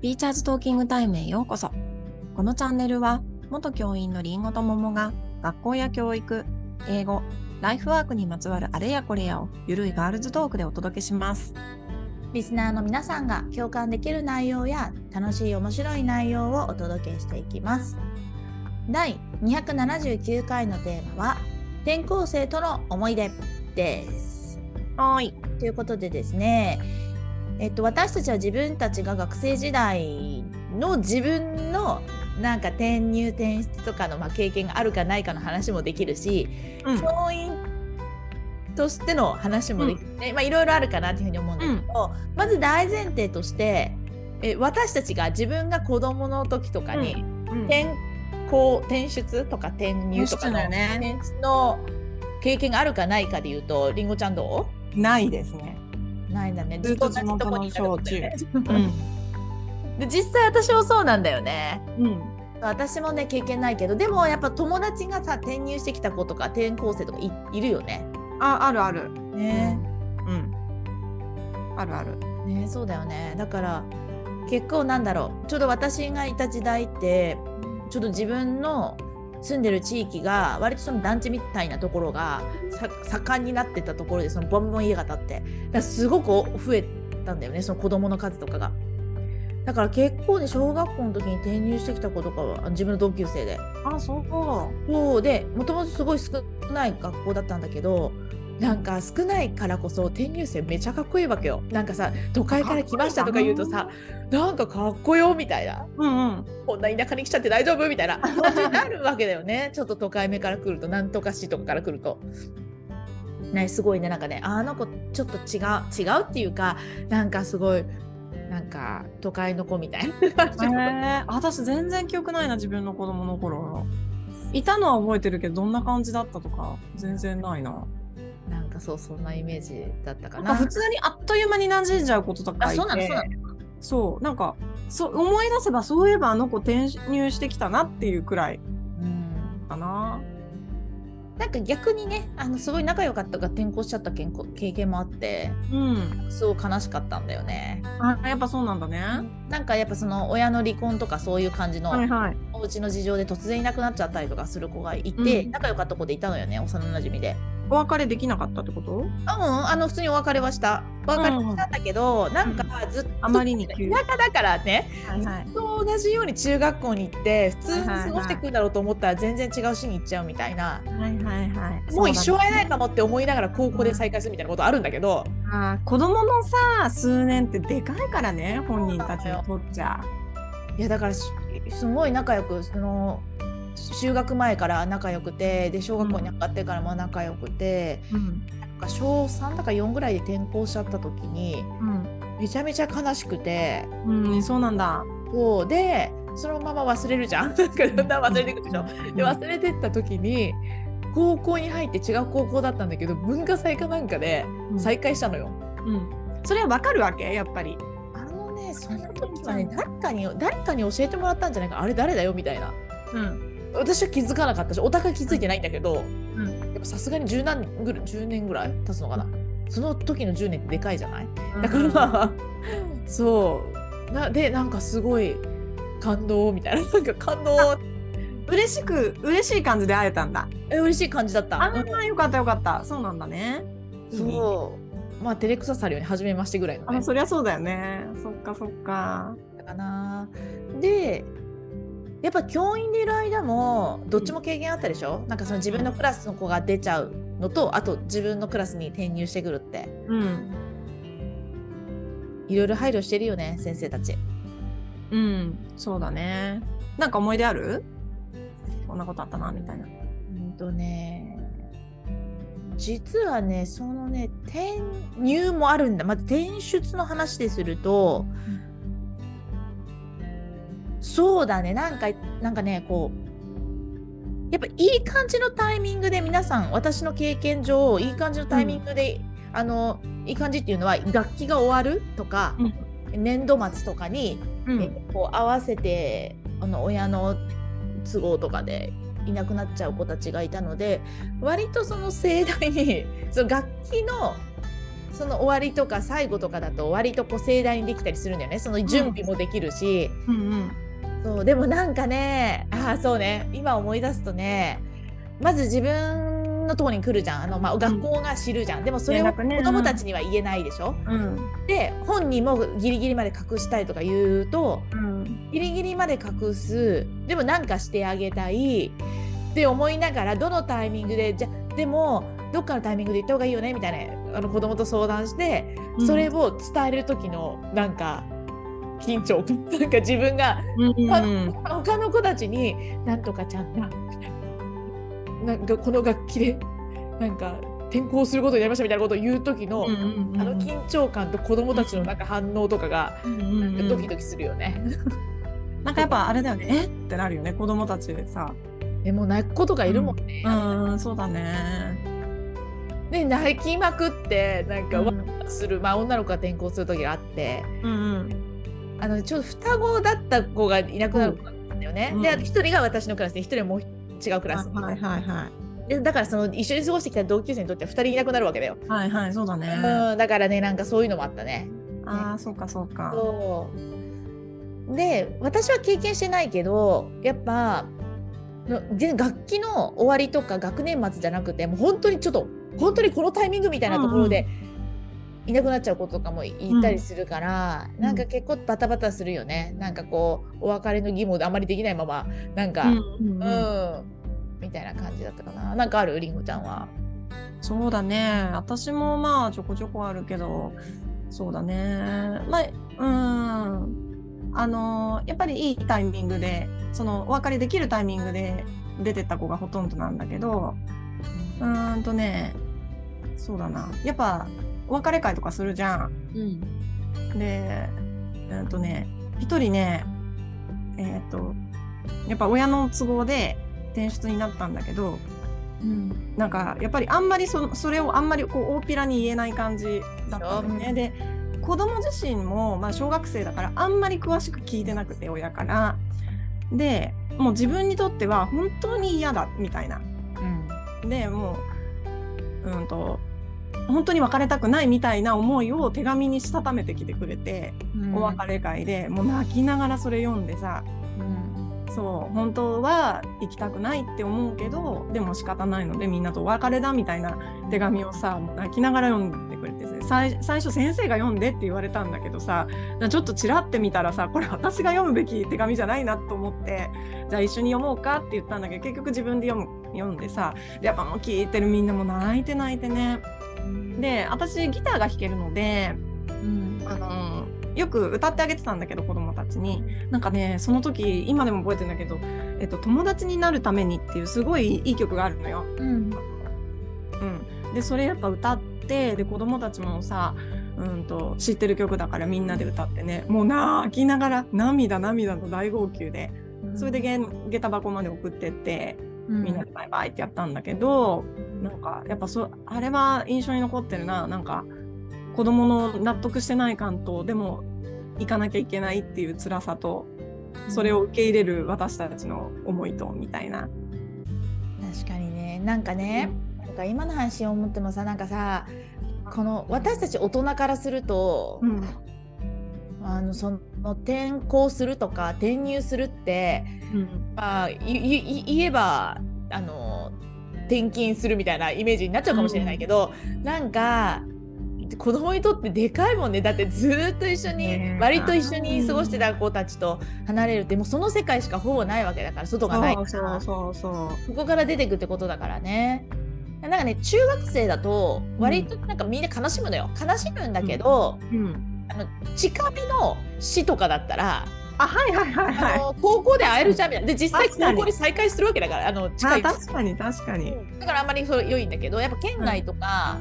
ティーチャーズトーキングタイムへようこそ。このチャンネルは、元教員のりんごと桃が、学校や教育、英語、ライフワークにまつわるあれやこれやを、ゆるいガールズトークでお届けします。リスナーの皆さんが共感できる内容や楽しい面白い内容をお届けしていきます。第279回のテーマは転校生との思い出です。はーい。ということでですね、えっと、私たちは自分たちが学生時代の自分のなんか転入転出とかのまあ経験があるかないかの話もできるし、うん。教員としての話もできる。ね、まあいろいろあるかなっていうふうに思うんだけど、まず大前提としてえ私たちが自分が子供の時とかに、うん。転校転出とか転入とかのね。転出の経験があるかないかで言うとりんごちゃんどないですね。うないんだね。ずっと同じとこにいたってことだよね。で実際私もそうなんだよね。うん。私もね経験ないけどでもやっぱ友達がさ転入してきた子とか転校生とかいいるよね。あ、あるある。ね、うん。あるある。ねそうだよね。だから結構なんだろう。ちょうど私がいた時代ってちょっと自分の住んでる地域が割とその団地みたいなところがさ盛んになってたところでそのボンボン家が建ってだからすごく増えたんだよねその子供の数とかが。だから結構ね小学校の時に転入してきた子とかは自分の同級生であ、そう。そうでもともとすごい少ない学校だったんだけどなんか少ないからこそ転入生めちゃかっこいいわけよ。なんかさ都会から来ましたとか言うとさなんかかっこよみたいな。うんうん。こんな田舎に来ちゃって大丈夫みたいな。感じになるわけだよね。ちょっと都会目から来るとなんとか市とかから来ると。ねすごいね。なんかねあの子ちょっと違う違うっていうかなんかすごいなんか都会の子みたいな私全然記憶ないな自分の子供の頃。いたのは覚えてるけどどんな感じだったとか全然ないなかそうそんなイメージだったかな。んな。か普通にあっという間に馴染んじゃうこととかいて。あそうなのそうなの。そうなんかそう思い出せばそういえばあの子転入してきたなっていうくらいうん。かな。なんか逆にねあのすごい仲良かったが転校しちゃった経経験もあってうん。すごい悲しかったんだよね。あやっぱそうなんだね。なんかやっぱその親の離婚とかそういう感じのはいはい。お家の事情で突然いなくなっちゃったりとかする子がいて、うん。仲良かった子でいたのよね幼馴染で。お別れできなかったってこと？あうんあの普通にお別れはした。お別れはしたんだけど、なんかずっとあまりに急。田舎だからねはいはい。と同じように中学校に行って普通に過ごしていくんだろうと思ったら全然違う市に行っちゃうみたいな。はいはいはい。もう一生会えないかかもって思いながら高校で再会するみたいなことあるんだけど、あー子供のさ数年ってでかいからね本人たちにとっちゃ。いやだからしすごい仲良くその就学前から仲良くてで小学校に上がってからも仲良くて、うんなんか小3とか4ぐらいで転校しちゃった時にめちゃめちゃ悲しくてうん、うん、そうなんだそうでそのまま忘れるじゃん なんかだんだん忘れていくでしょ。で忘れてった時に高校に入って違う高校だったんだけど文化祭かなんかでうん再会したのよ。うん、それはわかるわけ？やっぱり。あのね、その時はね、誰かに、誰かに教えてもらったんじゃないか、あれ誰だよ？みたいな。うん。私は気づかなかったし、お互い気づいてないんだけど、うん。やっぱさすがに10何ぐらい、10年ぐらい経つのかな。その時の10年ってでかいじゃない？だから、そう。なで、なんかすごい感動みたいな、なんか感動、嬉しく、嬉しい感じで会えたんだ。え嬉しい感じだった。あうんあ、よかったよかった。そうなんだね。そう。まあ、照れくささるように初めましてぐらいのねあ、。そりゃそうだよね。そっかそっか。だかな。で、やっぱ教員でいる間もどっちも経験あったでしょ、なんかその自分のクラスの子が出ちゃうのとあと自分のクラスに転入してくるってうん。いろいろ配慮してるよね先生たち。うん。そうだね。なんか思い出ある？こんなことあったな、みたいな。うんとね実はねそのね転入もあるんだまず転出の話ですると、そうだね。なんかなんかねこうやっぱいい感じのタイミングで皆さん私の経験上いい感じのタイミングで、あのいい感じっていうのは学期が終わるとか、年度末とかに、うん。えこう合わせてあの親の都合とかでいなくなっちゃう子たちがいたので割とその盛大に その楽器のその終わりとか最後とかだと割とこう盛大にできたりするんだよね。その準備もできるし、うんうんそうでもなんかねああそうね今思い出すとねまず自分のところに来るじゃん。あの、まあ、学校が知るじゃん、でもそれを子供たちには言えないでしょ、うん。で本人もギリギリまで隠したいとか言うとうん。ギリギリまで隠す。でもなんかしてあげたい。って思いながらどのタイミングでじゃでもどっかのタイミングで言った方がいいよね？みたいなあの子供と相談してそれを伝える時のなんか緊張感なんか自分がうん。他の子たちに「なんとかちゃんがな。んかこの楽器でなんか転校することになりました」みたいなことを言う時の、うんうんあの緊張感と子供たちのなんか反応とかがうんうんうん。ドキドキするよね。なんかやっぱあれだよね。え？ってなるよね子供たちでさ。えもう泣く子とかいるもんね。うん。そうだね。で泣きまくってなんかうん。わーする、まあ女の子が転校する時があって。うんうんあのちょっと双子だった子がいなくなる子だったんだよね。うんで一人が私のクラスで一人はもう違うクラス。はいはいはいでだからその一緒に過ごしてきた同級生にとっては2人いなくなるわけだよ。はいはいそうだねうん、だからねなんかそういうのもあったね。ああそうかそうかそうで私は経験してないけどやっぱの全然楽器の終わりとか学年末じゃなくてもう本当にちょっと本当にこのタイミングみたいなところでいなくなっちゃう子とかもいたりするから、うん。なんか結構バタバタするよね。なんかこうお別れの義務をあまりできないままなんか、ううんんうん。うん。みたいな感じだったかな。なんかある？りんごちゃんは。そうだね。私もまあちょこちょこあるけどそうだね。まあうん。あのやっぱりいいタイミングでそのお別れできるタイミングで出てった子がほとんどなんだけどうーんとねそうだな。やっぱお別れ会とかするじゃん。うんでうんとね一人ねえっ、とやっぱ親の都合で転出になったんだけどうんなんかやっぱりあんまりそそれをあんまりこう大っぴらに言えない感じだったんだよね。で子供自身も、まあ、小学生だからあんまり詳しく聞いてなくて親から。でもう自分にとっては本当に嫌だみたいな。でもううんと本当に別れたくないみたいな思いを手紙にしたためてきてくれて、うん。お別れ会でもう泣きながらそれ読んでさ。うんそう本当は行きたくないって思うけどでも仕方ないのでみんなとお別れだみたいな手紙をさ泣きながら読んでくれてさ最最初先生が読んでって言われたんだけどさちょっとちらって見たらさこれ私が読むべき手紙じゃないなと思ってじゃあ一緒に読もうかって言ったんだけど結局自分で読む読んでさでやっぱもう聞いてるみんなも泣いて泣いてねで私ギターが弾けるのでうん。あのよく歌ってあげてたんだけど子供たちに。なんかねその時今でも覚えてるんだけど「えっと、友達になるために」っていうすごいいい曲があるのよ。うん。うん、でそれやっぱ歌ってで子供たちもさうんと知ってる曲だからみんなで歌ってね。もう泣きながら涙涙の大号泣で。それでげ下駄箱まで送ってってみんなでバイバイってやったんだけど、なんかやっぱそあれは印象に残ってるな。なんか子供の納得してない感とでも行かなきゃいけないっていう辛さとそれを受け入れる私たちの思いとみたいな。確かにね。なんかね、なんか今の話を思ってもさなんかさこの私たち大人からすると、うん。あのその転校するとか転入するって、まあ、いいい言えばあの転勤するみたいなイメージになっちゃうかもしれないけど、なんか子供にとってでかいもんね。だってずーっと一緒に、ね割と一緒に過ごしてた子たちと離れるってもうその世界しかほぼないわけだから外がないから。そうそうそうそこから出てくってことだからね。なんかね中学生だと割となんかみんな悲しむのよ。悲しむんだけど、そう。うん。あの近めの市とかだったら、あはいはいはいはあの高校で会えるじゃんみたいな。で実際高校で再会するわけだからあのい。近いあ確かに確かに。だからあんまりそれ良いんだけどやっぱ県外とか、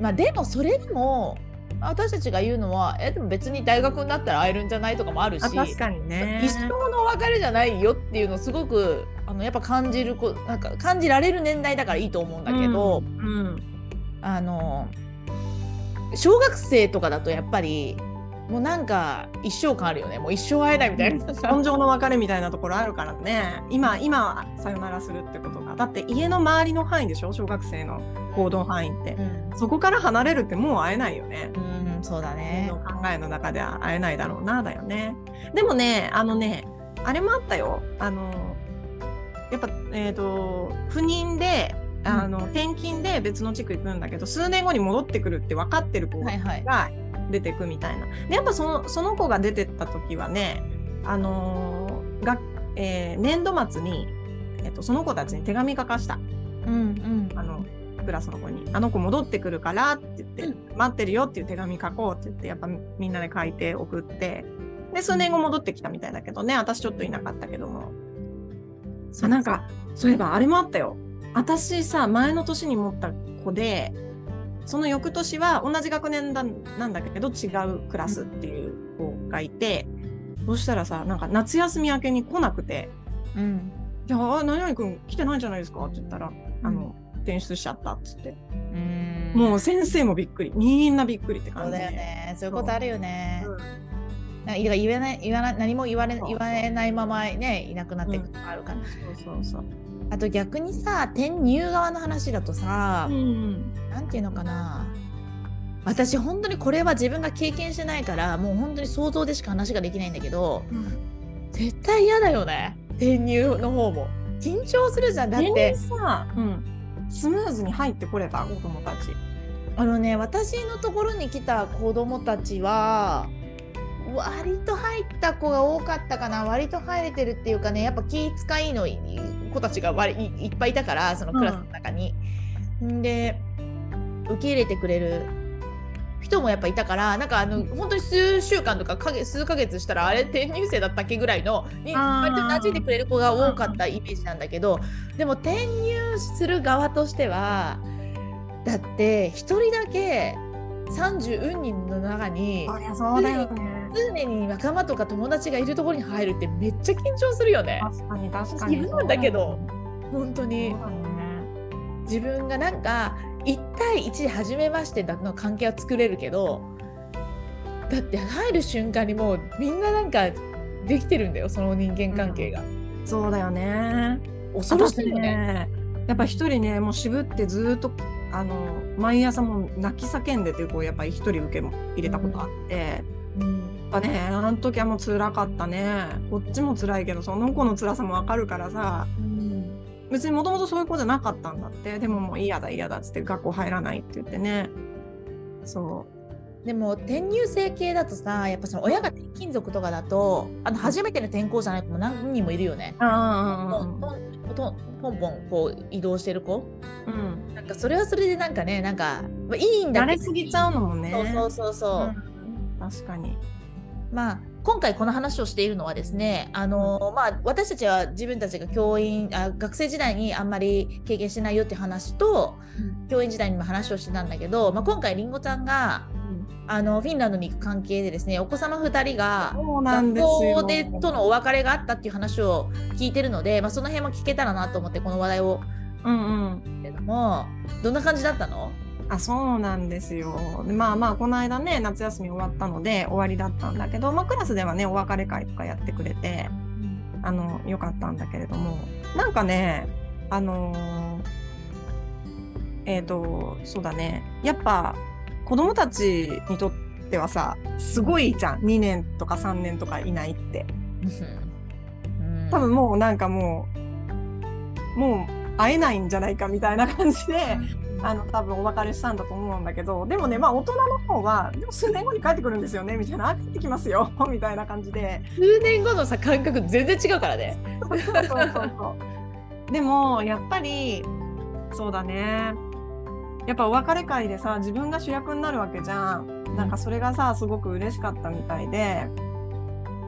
まあでもそれでも私たちが言うのはえでも別に大学になったら会えるんじゃないとかもあるしあ確かにね。一生のお別れじゃないよっていうのをすごくあのやっぱ感じるこなんか感じられる年代だからいいと思うんだけど、うんうんあの小学生とかだとやっぱりもうなんか一生感あるよねもう一生会えないみたいな根性の別れみたいなところあるからね今今はさよならするってことがだって家の周りの範囲でしょ？小学生の行動範囲ってう。んそこから離れるってもう会えないよね。うん、そうだねの。考えの中では会えないだろうなだよね。でもねあのねあれもあったよ。あのやっぱえっ、と不妊であの、転勤で別の地区行くんだけど数年後に戻ってくるって分かってる子はいはい。が出てくみたいな。でやっぱそのその子が出てった時はねあのーがえー年度末に、えっとその子たちに手紙書かした。うんうん。あのクラスの子に「あの子戻ってくるから」って言って、う待ってるよっていう手紙書こうって言ってやっぱみんなで書いて送ってで数年後戻ってきたみたいだけどね私ちょっといなかったけどもあなんかそういえばあれもあったよ私さ前の年に持った子でその翌年は同じ学年だなんだけど違うクラスっていう子がいて、そしたらさなんか夏休み明けに来なくてうん。「じゃああ何々君来てないんじゃないですか?」って言ったら「あの転出しちゃった」っつって。うん。もう先生もびっくりみんなびっくりってそう感じでだよね。そういうことあるよね。うんなんか言えない言わない何も言われそう言われないままねいなくなっていくことがあるから。そうそうそうあと逆にさ転入側の話だとさ、うんなんていうのかな。私本当にこれは自分が経験してないからもう本当に想像でしか話ができないんだけど絶対嫌だよね転入の方も。緊張するじゃん。だっ全て然さ、うん、スムーズに入ってこれた子供たち。あのね私のところに来た子供たちは割と入った子が多かったかな。割と入れてるっていうかねやっぱ気遣いの子たちが割いいっぱいいたからそのクラスの中に。んで受け入れてくれる人もやっぱいたからなんかあの本当に数週間とかかげ数ヶ月したらあれ転入生だったっけぐらいのに割と馴染んでくれる子が多かったイメージなんだけどでも転入する側としてはだって一人だけ30人の中にそりゃそうだよね常に仲間とか友達がいるところに入るってめっちゃ緊張するよね。確かに確かに。自分だけど。本当にね。自分がなんか1対1で初めましてだの関係は作れるけどだって入る瞬間にもうみんななんかできてるんだよその人間関係が。そうだよね。恐ろしいよね。ねやっぱ一人ねもう渋ってずーっとあの毎朝もう泣き叫んでてこうやっぱり一人受けも入れたことあって、うん。やっぱね。あの時はもう辛かったね。こっちも辛いけどその子の辛さもわかるからさ。別にもともとそういう子じゃなかったんだって。でももう嫌だ嫌だっつって学校入らないって言ってね。そでも転入生系だとさやっぱその親が転勤族とかだとあの初めての転校じゃない子も何人もいるよね。ポンポンこう移動してる子うんうんなんかそれはそれでなんかねなんか、まあ、いいんだ慣けどれすぎちゃうのもねそうそうそうそう。うん確かにまあ、今回この話をしているのはですね、あのまあ、私たちは自分たちが教員あ学生時代にあんまり経験してないよって話と教員時代にも話をしてたんだけど、まあ、今回りんごちゃんがあのフィンランドに行く関係でですねお子様2人が学校でとのお別れがあったっていう話を聞いてるので、まあ、その辺も聞けたらなと思ってこの話題をうんうん。けれどもどんな感じだったの？あそうなんですよ。でまあまあこの間ね夏休み終わったので終わりだったんだけど、まあ、クラスではねお別れ会とかやってくれてあのよかったんだけれどもなんかねあのーえっ、とそうだね。やっぱ子供たちにとってはさすごいじゃん。2年とか3年とかいないって。うん。多分もうなんかもうもう会えないんじゃないかみたいな感じで。あの多分お別れしたんだと思うんだけどでもねまあ大人の方はでも数年後に帰ってくるんですよねみたいな。あ帰ってきますよ みたいな感じで。数年後のさ感覚全然違うからね。そうそうそうそうでもやっぱりそうだね。やっぱお別れ会でさ自分が主役になるわけじゃん。なんかそれがさすごく嬉しかったみたいで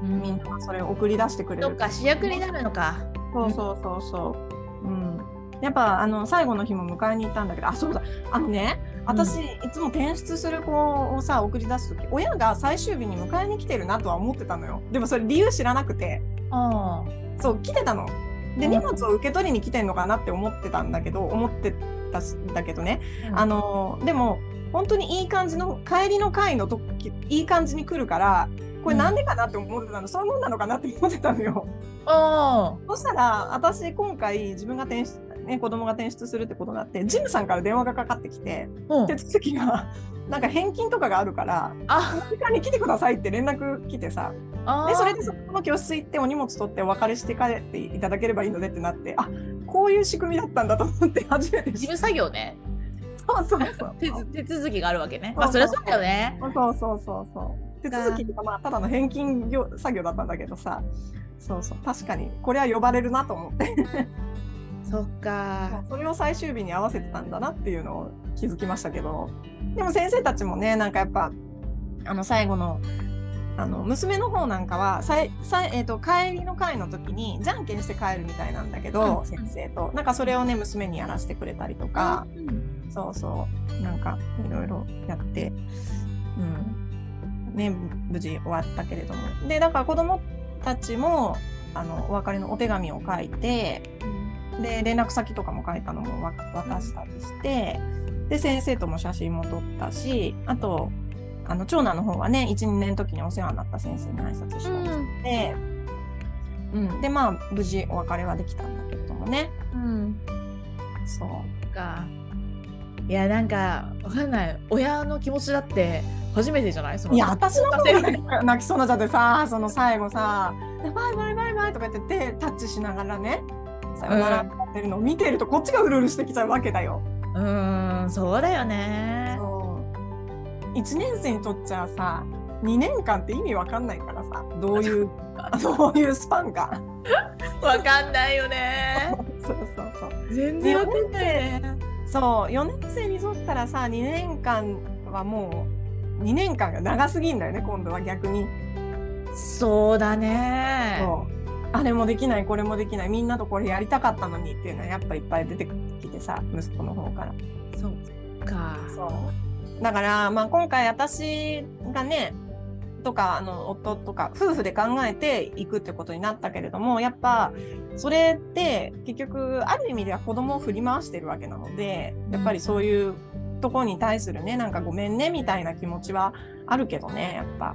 みんながそれを送り出してくれる。そっか主役になるのか。そうそうそうそう。うん。やっぱあの最後の日も迎えに行ったんだけど、あ、そうだ。あのね、私、いつも転出する子をさ送り出す時、親が最終日に迎えに来てるなとは思ってたのよ。でもそれ理由知らなくて、あそう来てたの。でうん荷物を受け取りに来てんのかなって思ってたんだけど、思ってたしだけどね。ああのでも本当にいい感じの帰りの会の時いい感じに来るから。これなんでかなって思ってたの、そういうもんなのかなって思ってたのよ。あそしたら私今回自分が転出ね、子供が転出するってことになってジムさんから電話がかかってきてうん。手続きが なんか返金とかがあるからあ。時間に来てくださいって連絡来てさあでそれでそこの教室行ってお荷物取ってお別れして帰っていただければいいのでってなってあこういう仕組みだったんだと思って初めて事務作業ね。たそうそうそう。手続きがあるわけね。まあそりゃそうだよね。そうそうそうそう。手続きっていうかまあただの返金業作業だったんだけどさ。そうそう確かに。これは呼ばれるなと思ってそっか。それを最終日に合わせてたんだなっていうのを気づきましたけど。でも先生たちもねなんかやっぱあの最後のあの娘の方なんかはさいさい、えー、と帰りの会の時にじゃんけんして帰るみたいなんだけど、うん。先生と。なんかそれをね娘にやらせてくれたりとか、うん。そうそう。なんかいろいろやって、うん。ね、無事終わったけれども。でだから子供たちもあのお別れのお手紙を書いてで連絡先とかも書いたのもわ渡したりしてで先生とも写真も撮ったしあとあの長男の方はね12年の時にお世話になった先生に挨拶したりして、うん。でまあ無事お別れはできたんだけれどもね。うん。そう。か。いやなんかわかんない。親の気持ちだって初めてじゃない？そのいや私の方てが 泣きそうになっちゃってさその最後さ「バイバイバイバイ」とか言って手タッチしながらねさよならってやってるのを見てるとこっちがうるうるしてきちゃうわけだよ。うーんそうだよね。そう1年生にとっちゃさ2年間って意味わかんないからさどういう どういうスパンか。わかんないよね。そうそうそう全然わかんないね。そう4年生にとったらさ2年間はもう2年間が長すぎんだよね今度は逆に。そうだね。そうあれもできないこれもできないみんなとこれやりたかったのにっていうのはやっぱいっぱい出てきてさ息子の方から。そうか。そうだから、まあ、今回私がねとかあの夫とか夫婦で考えていくってことになったけれどもやっぱそれって結局ある意味では子供を振り回してるわけなのでやっぱりそういうところに対するねなんかごめんねみたいな気持ちはあるけどねやっぱ。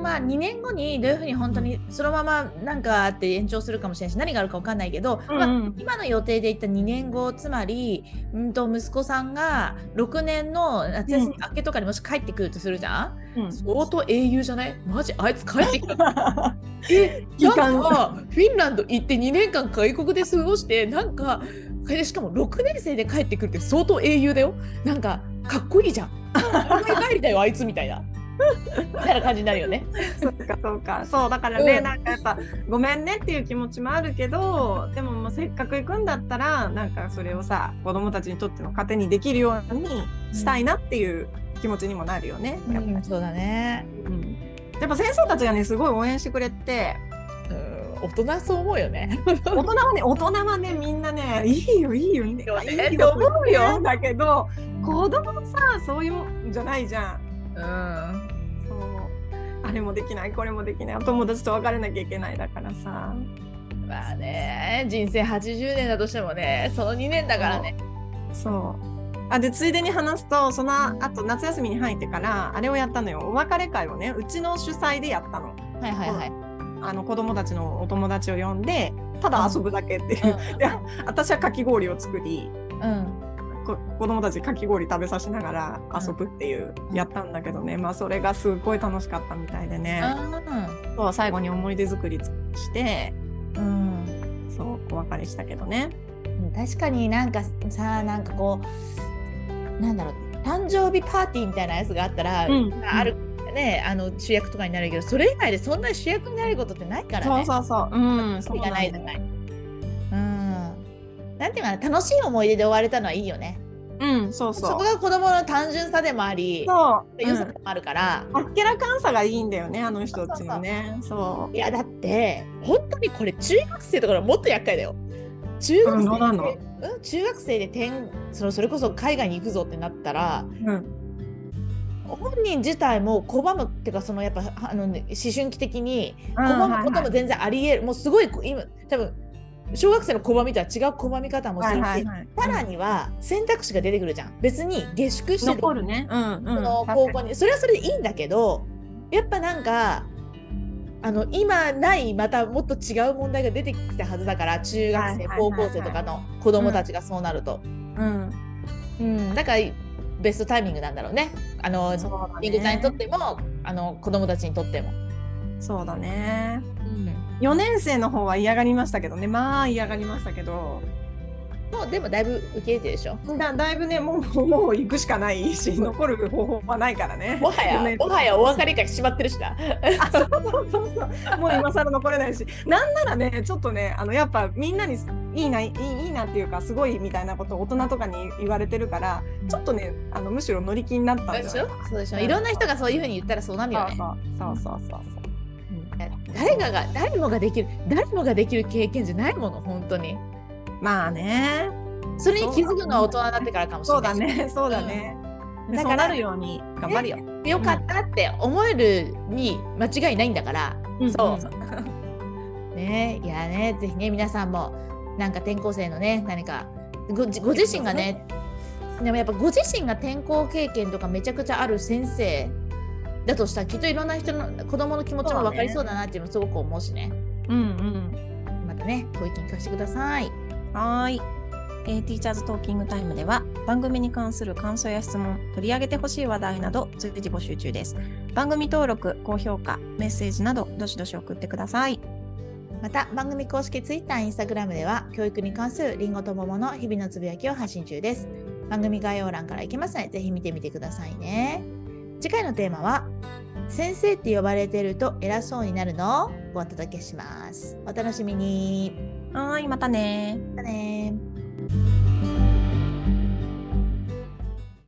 まあ2年後にどういうふうに本当にそのままなんかあって延長するかもしれないし何があるか分かんないけど、まあうん。うん今の予定でいった2年後つまり、うん、と息子さんが6年の夏休み明けとかにもし帰ってくるとするじゃん、うん。相当英雄じゃない？マジ？あいつ帰ってきた。えなんかフィンランド行って2年間外国で過ごしてなんかでしかも6年生で帰ってくるって相当英雄だよ。なんかかっこいいじゃん。考え帰りだよあいつみたいなみたいな感じになるよね。そうかそうか。そうだからね、うん。なんかやっぱごめんねっていう気持ちもあるけどでももうせっかく行くんだったらなんかそれをさ子供たちにとっての糧にできるようにしたいなっていう気持ちにもなるよね、やっぱり、そうだね。うん。やっぱ先生たちがねすごい応援してくれて。うん大人そう思うよね。大人はね大人はねみんなねいいよいいよいいよいいよ思うよ。だけど子供さそういうもんじゃないじゃん。うんあれもできないこれもできないお友達と別れなきゃいけないだからさ。まあね人生80年だとしてもねその2年だからね。そう。あでついでに話すとその後夏休みに入ってからあれをやったのよ。お別れ会をねうちの主催でやったの。はいはいはい。あの子供たちのお友達を呼んでただ遊ぶだけっていう、うん。で私はかき氷を作りうん。こ子供たちかき氷食べさせながら遊ぶっていう、やったんだけどね。まあそれがすごい楽しかったみたいでね、そう最後に思い出作りしてうん。そうお別れしたけどね。うん確かになんかさなんかこうなんだろう誕生日パーティーみたいなやつがあったら、うんあるねあの主役とかになるけどそれ以外でそんなに主役になることってないからそうねそうそう。うん、そうがないじゃい。ない。うんなんていうかな楽しい思い出で終われたのはいいよねうん、そうそう。そこが子供の単純さでもありそう。良さでもあるから、あっけらかんさがいいんだよね、あの人たちのね。そいやだって本当にこれ中学生とかのもっと厄介だよ。中学生うんどうん、中学生で転そのそれこそ海外に行くぞってなったらう。うん。本人自体も拒むっていうかそのやっぱあの、ね、思春期的にうん拒むはいはいことも全然ありえる、もうすごい今多分小学生の拒みとは違う拒み方もするし、はいはいはい。さらには選択肢が出てくるじゃん別に下宿してる残るね。うんうん。その高校にそれはそれでいいんだけどやっぱなんかあの今ないまたもっと違う問題が出てきたはずだから中学生、はいはい高校生とかの子供たちがそうなると、うん。うんだからベストタイミングなんだろうねあのそうだリングちゃんにとっね。てもあの子供たちにとっても。そうだね。うん4年生の方は嫌がりましたけどね。まあ嫌がりましたけど。もうでもだいぶ受け入れてるでしょ？だだいぶね、もうもう行くしかないし、残る方法はないからね。もはや、ねもはやお別れ会しまってるしな。あそうそうそうそうもう今更残れないしなんならねちょっとねあのやっぱみんなにいいないいいいいなっていうかすごいみたいなことを大人とかに言われてるからちょっとねあのむしろ乗り気になったんでしょ？そうでしょ？うんいろんな人がそういうふうに言ったらそうなるよね。そうそうそうそうそう誰かが誰もができる誰もができる経験じゃないもの本当に。まあね。それに気づくのは大人になってからかもしそうれない。だね。そうだね、うん。だからそうなるように頑張るよ、よかったって思えるに間違いないんだから。そう。ねいやねぜひね皆さんもなんか転校生のね何かごご自身がねでもやっぱご自身が転校経験とかめちゃくちゃある先生だとしたらきっといろんな人の子供の気持ちも分かりそうだなっていうのすごく思うしねうんうんまたねご意見聞かせてくださいはーい。えーティーチャーズトーキングタイムでは番組に関する感想や質問、取り上げてほしい話題など随時募集中です。番組登録、高評価、メッセージなどどしどし送ってください。また番組公式 Twitter、Instagram では教育に関するりんごと桃の日々のつぶやきを発信中です。番組概要欄から行けますのでぜひ見てみてくださいね。次回のテーマは先生って呼ばれてると偉そうになるの？をお届けします。お楽しみに。はーい、またねまたね